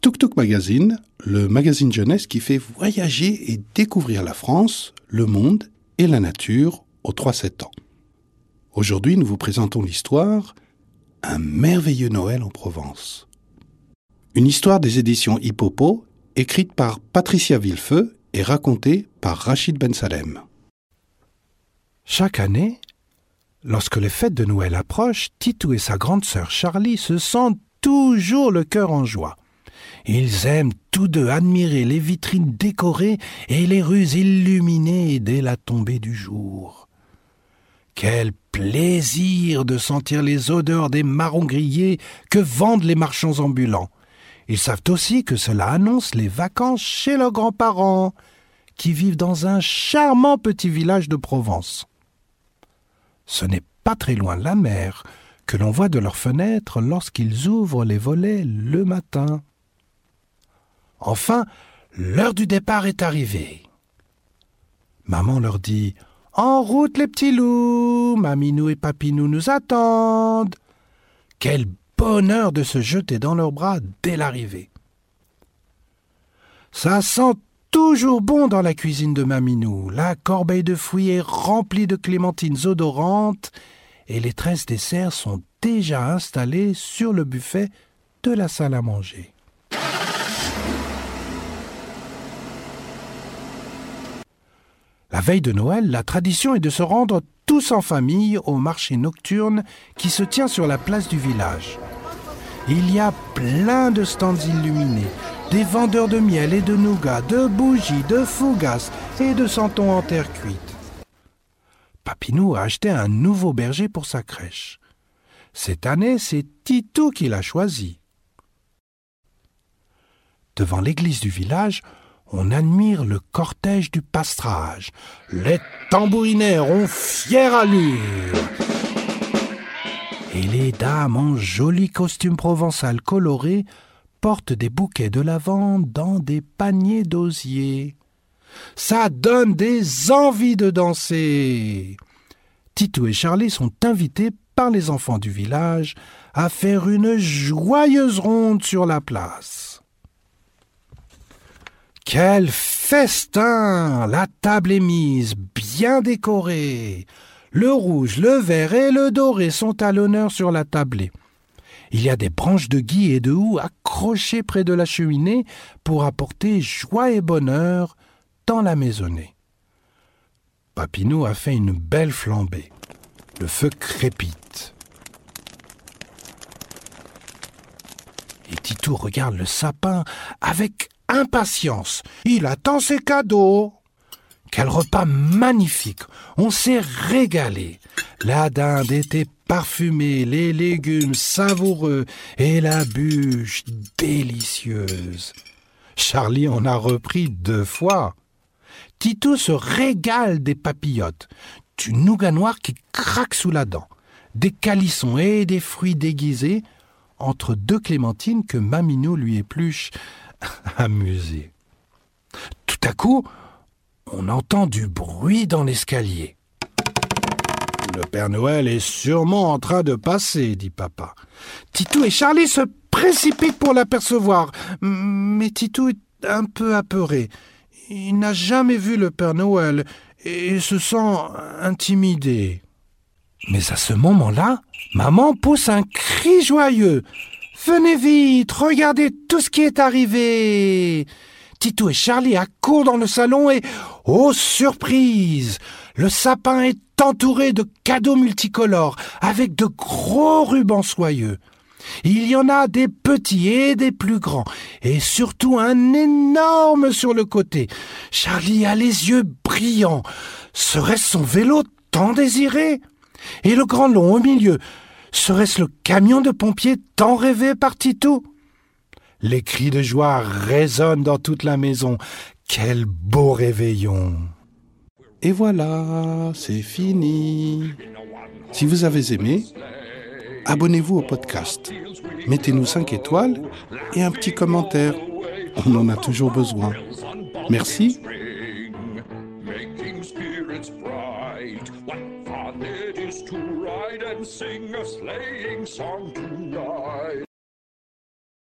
Tuk Tuk Magazine, le magazine jeunesse qui fait voyager et découvrir la France, le monde et la nature aux 3-7 ans. Aujourd'hui, nous vous présentons l'histoire Un merveilleux Noël en Provence. Une histoire des éditions Hippopo, écrite par Patricia Villefeu et racontée par Rachid Ben Salem. Chaque année, lorsque les fêtes de Noël approchent, Titou et sa grande sœur Charlie se sentent toujours le cœur en joie. Ils aiment tous deux admirer les vitrines décorées et les rues illuminées dès la tombée du jour. Quel plaisir de sentir les odeurs des marrons grillés que vendent les marchands ambulants. Ils savent aussi que cela annonce les vacances chez leurs grands-parents, qui vivent dans un charmant petit village de Provence. Ce n'est pas très loin de la mer que l'on voit de leurs fenêtres lorsqu'ils ouvrent les volets le matin. Enfin, l'heure du départ est arrivée. Maman leur dit En route, les petits loups Maminou et Papinou nous attendent Quel bonheur de se jeter dans leurs bras dès l'arrivée Ça sent toujours bon dans la cuisine de Maminou. La corbeille de fruits est remplie de clémentines odorantes et les treize desserts sont déjà installés sur le buffet de la salle à manger. La veille de Noël, la tradition est de se rendre tous en famille au marché nocturne qui se tient sur la place du village. Il y a plein de stands illuminés, des vendeurs de miel et de nougat, de bougies, de fougasses et de santons en terre cuite. Papinou a acheté un nouveau berger pour sa crèche. Cette année, c'est Titou qui l'a choisi. Devant l'église du village, on admire le cortège du pastrage. Les tambourinaires ont fière allure. Et les dames en joli costume provençal coloré portent des bouquets de lavande dans des paniers d'osier. Ça donne des envies de danser. Titou et Charlie sont invités par les enfants du village à faire une joyeuse ronde sur la place. Quel festin La table est mise, bien décorée. Le rouge, le vert et le doré sont à l'honneur sur la tablée. Il y a des branches de gui et de houx accrochées près de la cheminée pour apporter joie et bonheur dans la maisonnée. Papinou a fait une belle flambée. Le feu crépite. Et Titou regarde le sapin avec impatience. Il attend ses cadeaux. Quel repas magnifique. On s'est régalé. La dinde était parfumée, les légumes savoureux et la bûche délicieuse. Charlie en a repris deux fois. Tito se régale des papillotes, du nougat noir qui craque sous la dent, des calissons et des fruits déguisés entre deux clémentines que Maminou lui épluche amusé. Tout à coup, on entend du bruit dans l'escalier. Le Père Noël est sûrement en train de passer, dit papa. Titou et Charlie se précipitent pour l'apercevoir, mais Titou est un peu apeuré. Il n'a jamais vu le Père Noël et se sent intimidé. Mais à ce moment-là, maman pousse un cri joyeux. Venez vite, regardez tout ce qui est arrivé. Tito et Charlie accourent dans le salon et, oh surprise, le sapin est entouré de cadeaux multicolores avec de gros rubans soyeux. Il y en a des petits et des plus grands, et surtout un énorme sur le côté. Charlie a les yeux brillants. Serait-ce son vélo tant désiré? Et le grand long au milieu, serait-ce le camion de pompiers tant rêvé par Tito? Les cris de joie résonnent dans toute la maison. Quel beau réveillon Et voilà, c'est fini. Si vous avez aimé, abonnez-vous au podcast. Mettez-nous 5 étoiles et un petit commentaire. On en a toujours besoin. Merci.